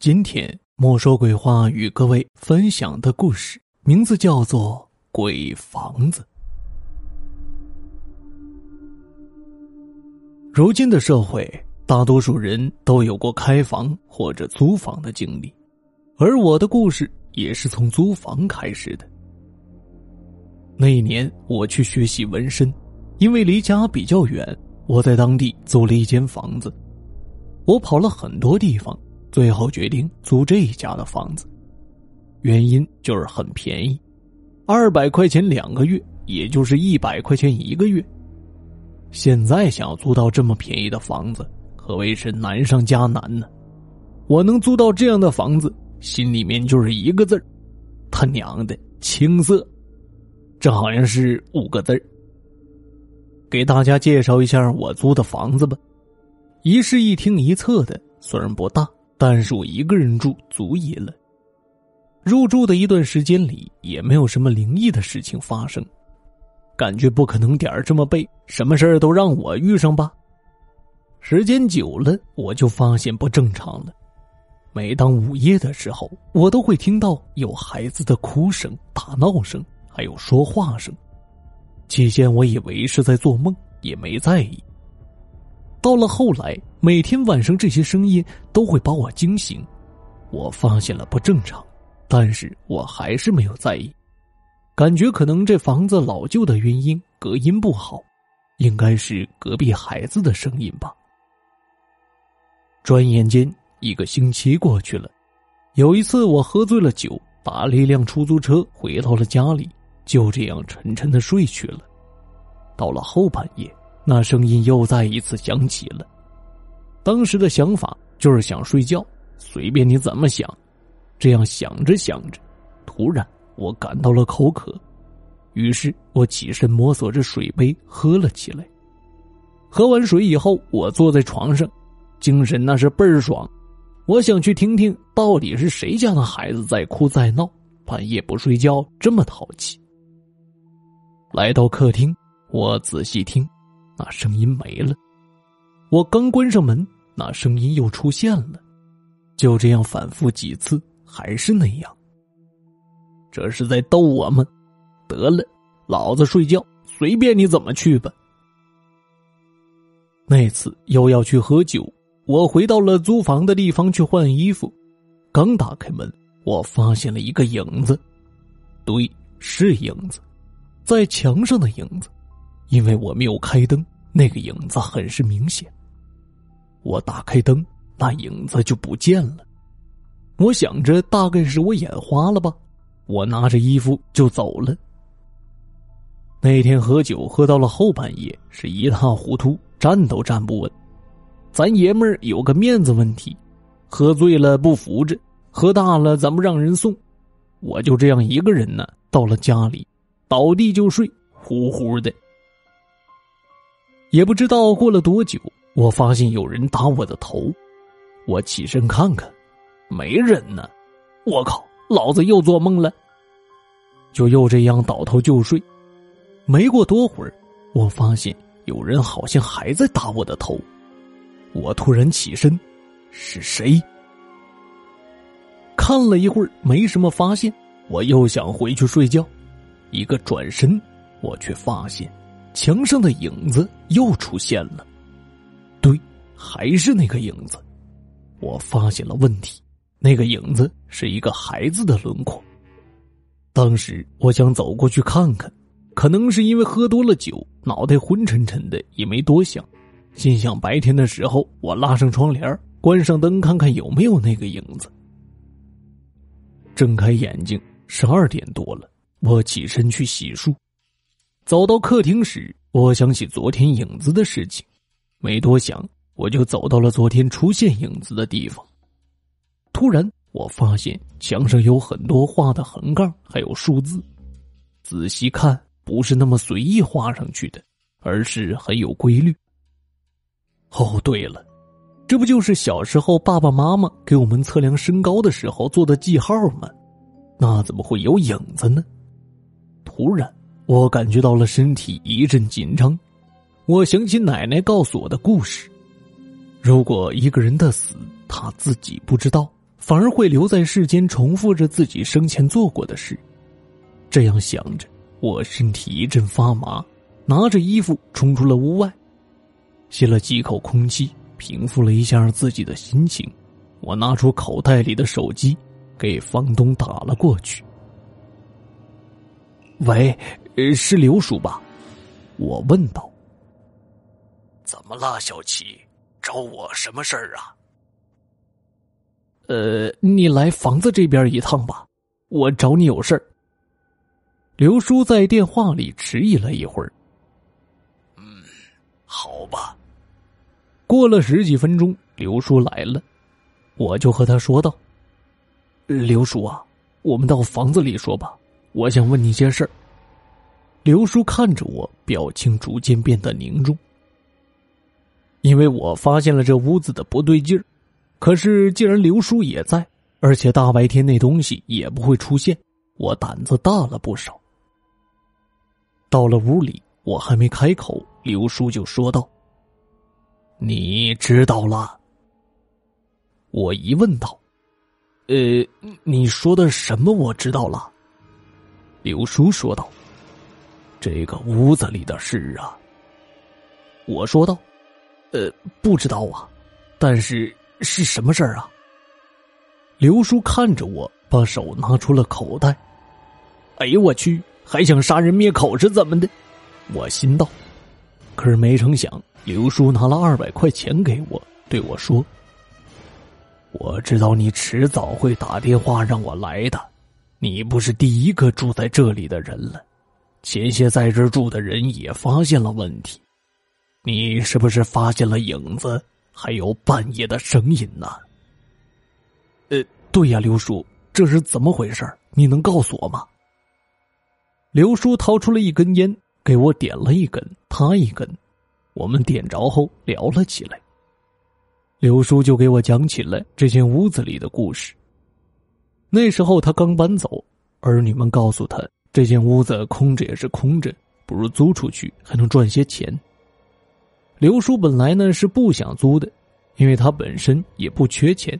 今天莫说鬼话与各位分享的故事名字叫做《鬼房子》。如今的社会，大多数人都有过开房或者租房的经历，而我的故事也是从租房开始的。那一年，我去学习纹身，因为离家比较远，我在当地租了一间房子。我跑了很多地方。最后决定租这一家的房子，原因就是很便宜，二百块钱两个月，也就是一百块钱一个月。现在想要租到这么便宜的房子，可谓是难上加难呢。我能租到这样的房子，心里面就是一个字：他娘的青涩。这好像是五个字儿。给大家介绍一下我租的房子吧，一室一厅一厕的，虽然不大。但是我一个人住足矣了。入住的一段时间里，也没有什么灵异的事情发生，感觉不可能点儿这么背，什么事儿都让我遇上吧。时间久了，我就发现不正常了。每当午夜的时候，我都会听到有孩子的哭声、打闹声，还有说话声。起先我以为是在做梦，也没在意。到了后来，每天晚上这些声音都会把我惊醒，我发现了不正常，但是我还是没有在意，感觉可能这房子老旧的原因，隔音不好，应该是隔壁孩子的声音吧。转眼间一个星期过去了，有一次我喝醉了酒，打了一辆出租车回到了家里，就这样沉沉的睡去了。到了后半夜。那声音又再一次响起了，当时的想法就是想睡觉，随便你怎么想。这样想着想着，突然我感到了口渴，于是我起身摸索着水杯喝了起来。喝完水以后，我坐在床上，精神那是倍儿爽。我想去听听到底是谁家的孩子在哭在闹，半夜不睡觉这么淘气。来到客厅，我仔细听。那声音没了，我刚关上门，那声音又出现了，就这样反复几次，还是那样。这是在逗我吗？得了，老子睡觉，随便你怎么去吧。那次又要去喝酒，我回到了租房的地方去换衣服，刚打开门，我发现了一个影子，对，是影子，在墙上的影子。因为我没有开灯，那个影子很是明显。我打开灯，那影子就不见了。我想着大概是我眼花了吧，我拿着衣服就走了。那天喝酒喝到了后半夜，是一塌糊涂，站都站不稳。咱爷们儿有个面子问题，喝醉了不扶着，喝大了咱不让人送。我就这样一个人呢，到了家里，倒地就睡，呼呼的。也不知道过了多久，我发现有人打我的头，我起身看看，没人呢。我靠，老子又做梦了。就又这样倒头就睡。没过多会儿，我发现有人好像还在打我的头。我突然起身，是谁？看了一会儿，没什么发现，我又想回去睡觉。一个转身，我却发现。墙上的影子又出现了，对，还是那个影子。我发现了问题，那个影子是一个孩子的轮廓。当时我想走过去看看，可能是因为喝多了酒，脑袋昏沉沉的，也没多想，心想白天的时候我拉上窗帘，关上灯，看看有没有那个影子。睁开眼睛，十二点多了，我起身去洗漱。走到客厅时，我想起昨天影子的事情，没多想，我就走到了昨天出现影子的地方。突然，我发现墙上有很多画的横杠，还有数字。仔细看，不是那么随意画上去的，而是很有规律。哦，对了，这不就是小时候爸爸妈妈给我们测量身高的时候做的记号吗？那怎么会有影子呢？突然。我感觉到了身体一阵紧张，我想起奶奶告诉我的故事：如果一个人的死他自己不知道，反而会留在世间，重复着自己生前做过的事。这样想着，我身体一阵发麻，拿着衣服冲出了屋外，吸了几口空气，平复了一下自己的心情。我拿出口袋里的手机，给房东打了过去。喂，是刘叔吧？我问道。怎么了，小七？找我什么事儿啊？呃，你来房子这边一趟吧，我找你有事儿。刘叔在电话里迟疑了一会儿。嗯，好吧。过了十几分钟，刘叔来了，我就和他说道：“刘叔啊，我们到房子里说吧，我想问你些事儿。”刘叔看着我，表情逐渐变得凝重。因为我发现了这屋子的不对劲儿，可是既然刘叔也在，而且大白天那东西也不会出现，我胆子大了不少。到了屋里，我还没开口，刘叔就说道：“你知道了？”我一问道：“呃，你说的什么？我知道了。”刘叔说道：“这个屋子里的事啊。”我说道。呃，不知道啊，但是是什么事儿啊？刘叔看着我，把手拿出了口袋。哎呦我去，还想杀人灭口是怎么的？我心道。可是没成想，刘叔拿了二百块钱给我，对我说：“我知道你迟早会打电话让我来的，你不是第一个住在这里的人了，前些在这住的人也发现了问题。”你是不是发现了影子，还有半夜的声音呢？呃，对呀，刘叔，这是怎么回事？你能告诉我吗？刘叔掏出了一根烟，给我点了一根，他一根，我们点着后聊了起来。刘叔就给我讲起了这间屋子里的故事。那时候他刚搬走，儿女们告诉他，这间屋子空着也是空着，不如租出去，还能赚些钱。刘叔本来呢是不想租的，因为他本身也不缺钱。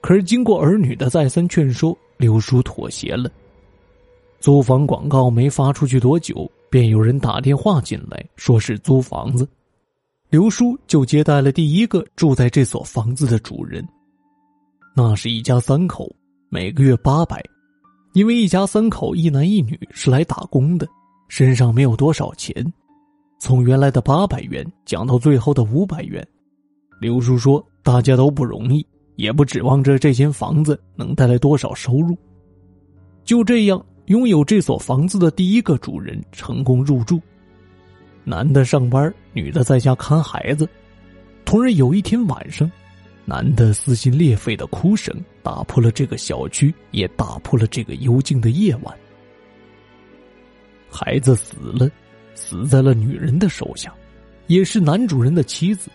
可是经过儿女的再三劝说，刘叔妥协了。租房广告没发出去多久，便有人打电话进来，说是租房子。刘叔就接待了第一个住在这所房子的主人。那是一家三口，每个月八百，因为一家三口一男一女是来打工的，身上没有多少钱。从原来的八百元讲到最后的五百元，刘叔说：“大家都不容易，也不指望着这间房子能带来多少收入。”就这样，拥有这所房子的第一个主人成功入住。男的上班，女的在家看孩子。突然有一天晚上，男的撕心裂肺的哭声打破了这个小区，也打破了这个幽静的夜晚。孩子死了。死在了女人的手下，也是男主人的妻子。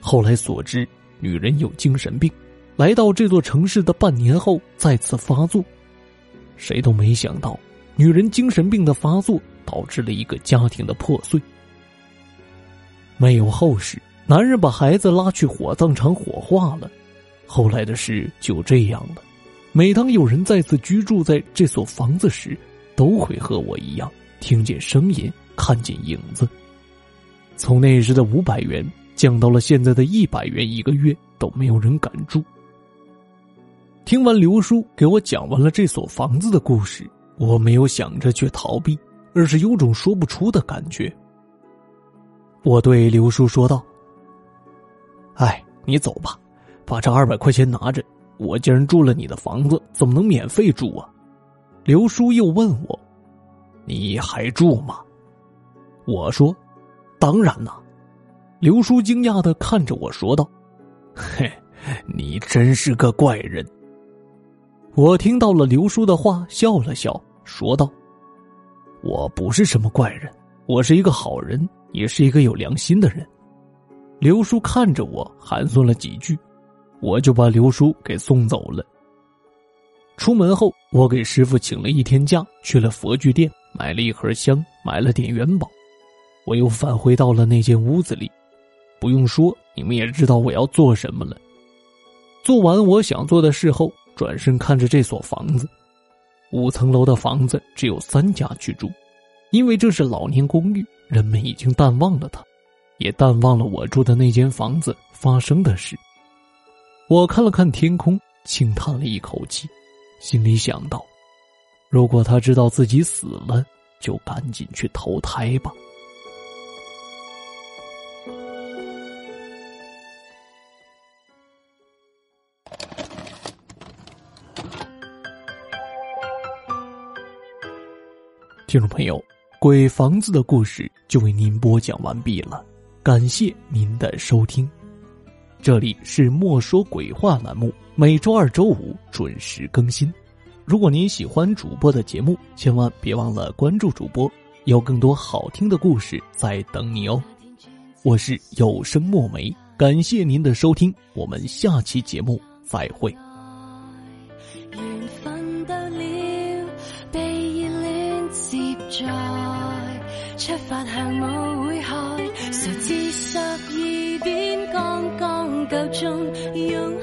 后来所知，女人有精神病，来到这座城市的半年后再次发作。谁都没想到，女人精神病的发作导致了一个家庭的破碎。没有后事，男人把孩子拉去火葬场火化了。后来的事就这样了。每当有人再次居住在这所房子时，都会和我一样。听见声音，看见影子。从那时的五百元降到了现在的一百元一个月，都没有人敢住。听完刘叔给我讲完了这所房子的故事，我没有想着去逃避，而是有种说不出的感觉。我对刘叔说道：“哎，你走吧，把这二百块钱拿着。我既然住了你的房子，怎么能免费住啊？”刘叔又问我。你还住吗？我说：“当然呐。”刘叔惊讶的看着我说道：“嘿，你真是个怪人。”我听到了刘叔的话，笑了笑，说道：“我不是什么怪人，我是一个好人，也是一个有良心的人。”刘叔看着我，寒酸了几句，我就把刘叔给送走了。出门后，我给师傅请了一天假，去了佛具店。买了一盒香，买了点元宝，我又返回到了那间屋子里。不用说，你们也知道我要做什么了。做完我想做的事后，转身看着这所房子，五层楼的房子只有三家居住，因为这是老年公寓，人们已经淡忘了它，也淡忘了我住的那间房子发生的事。我看了看天空，轻叹了一口气，心里想到：如果他知道自己死了，就赶紧去投胎吧。听众朋友，鬼房子的故事就为您播讲完毕了，感谢您的收听。这里是莫说鬼话栏目，每周二、周五准时更新。如果您喜欢主播的节目，千万别忘了关注主播，有更多好听的故事在等你哦。我是有声墨梅，感谢您的收听，我们下期节目再会。出发向我会开，谁知十二点刚刚够钟，容